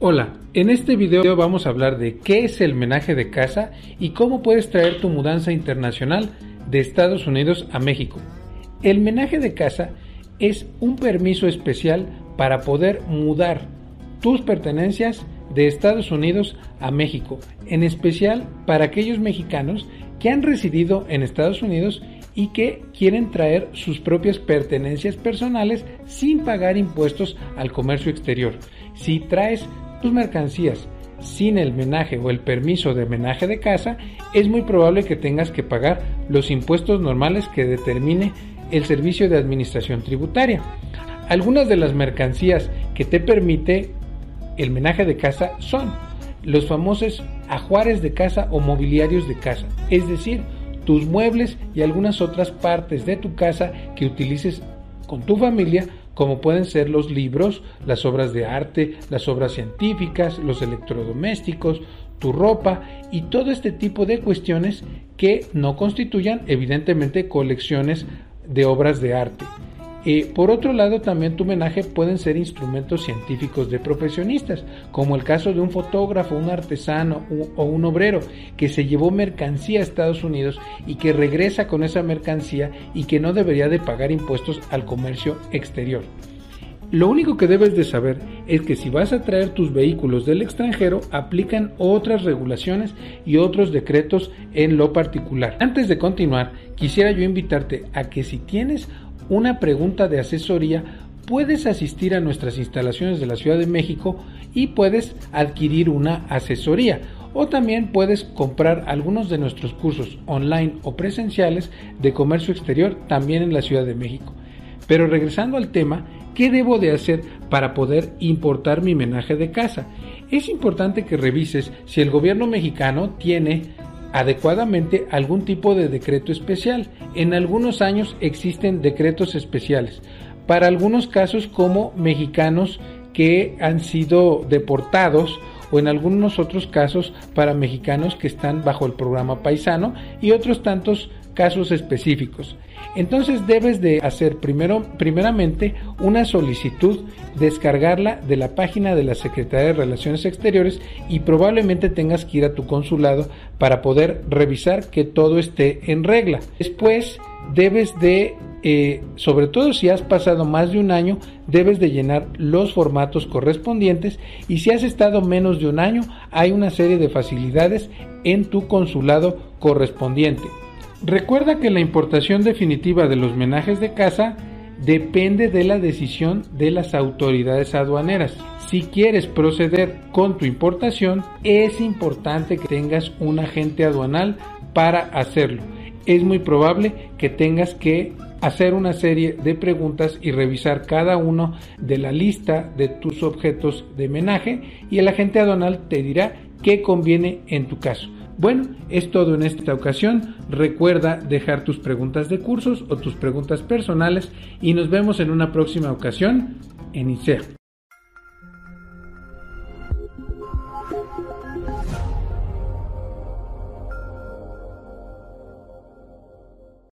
Hola, en este video vamos a hablar de qué es el menaje de casa y cómo puedes traer tu mudanza internacional de Estados Unidos a México. El menaje de casa es un permiso especial para poder mudar tus pertenencias de Estados Unidos a México, en especial para aquellos mexicanos que han residido en Estados Unidos y que quieren traer sus propias pertenencias personales sin pagar impuestos al comercio exterior. Si traes tus mercancías sin el menaje o el permiso de menaje de casa, es muy probable que tengas que pagar los impuestos normales que determine el Servicio de Administración Tributaria. Algunas de las mercancías que te permite el menaje de casa son los famosos ajuares de casa o mobiliarios de casa, es decir, tus muebles y algunas otras partes de tu casa que utilices con tu familia como pueden ser los libros, las obras de arte, las obras científicas, los electrodomésticos, tu ropa y todo este tipo de cuestiones que no constituyan evidentemente colecciones de obras de arte. Por otro lado, también tu homenaje pueden ser instrumentos científicos de profesionistas, como el caso de un fotógrafo, un artesano o un obrero que se llevó mercancía a Estados Unidos y que regresa con esa mercancía y que no debería de pagar impuestos al comercio exterior. Lo único que debes de saber es que si vas a traer tus vehículos del extranjero, aplican otras regulaciones y otros decretos en lo particular. Antes de continuar, quisiera yo invitarte a que si tienes una pregunta de asesoría, puedes asistir a nuestras instalaciones de la Ciudad de México y puedes adquirir una asesoría. O también puedes comprar algunos de nuestros cursos online o presenciales de comercio exterior también en la Ciudad de México. Pero regresando al tema, ¿qué debo de hacer para poder importar mi menaje de casa? Es importante que revises si el gobierno mexicano tiene adecuadamente algún tipo de decreto especial. En algunos años existen decretos especiales. Para algunos casos como mexicanos que han sido deportados o en algunos otros casos para mexicanos que están bajo el programa paisano y otros tantos casos específicos. Entonces debes de hacer primero, primeramente una solicitud, descargarla de la página de la Secretaría de Relaciones Exteriores y probablemente tengas que ir a tu consulado para poder revisar que todo esté en regla. Después debes de eh, sobre todo si has pasado más de un año, debes de llenar los formatos correspondientes y si has estado menos de un año, hay una serie de facilidades en tu consulado correspondiente. Recuerda que la importación definitiva de los menajes de casa depende de la decisión de las autoridades aduaneras. Si quieres proceder con tu importación, es importante que tengas un agente aduanal para hacerlo. Es muy probable que tengas que hacer una serie de preguntas y revisar cada uno de la lista de tus objetos de menaje y el agente aduanal te dirá qué conviene en tu caso. Bueno, es todo en esta ocasión. Recuerda dejar tus preguntas de cursos o tus preguntas personales y nos vemos en una próxima ocasión en ICEA.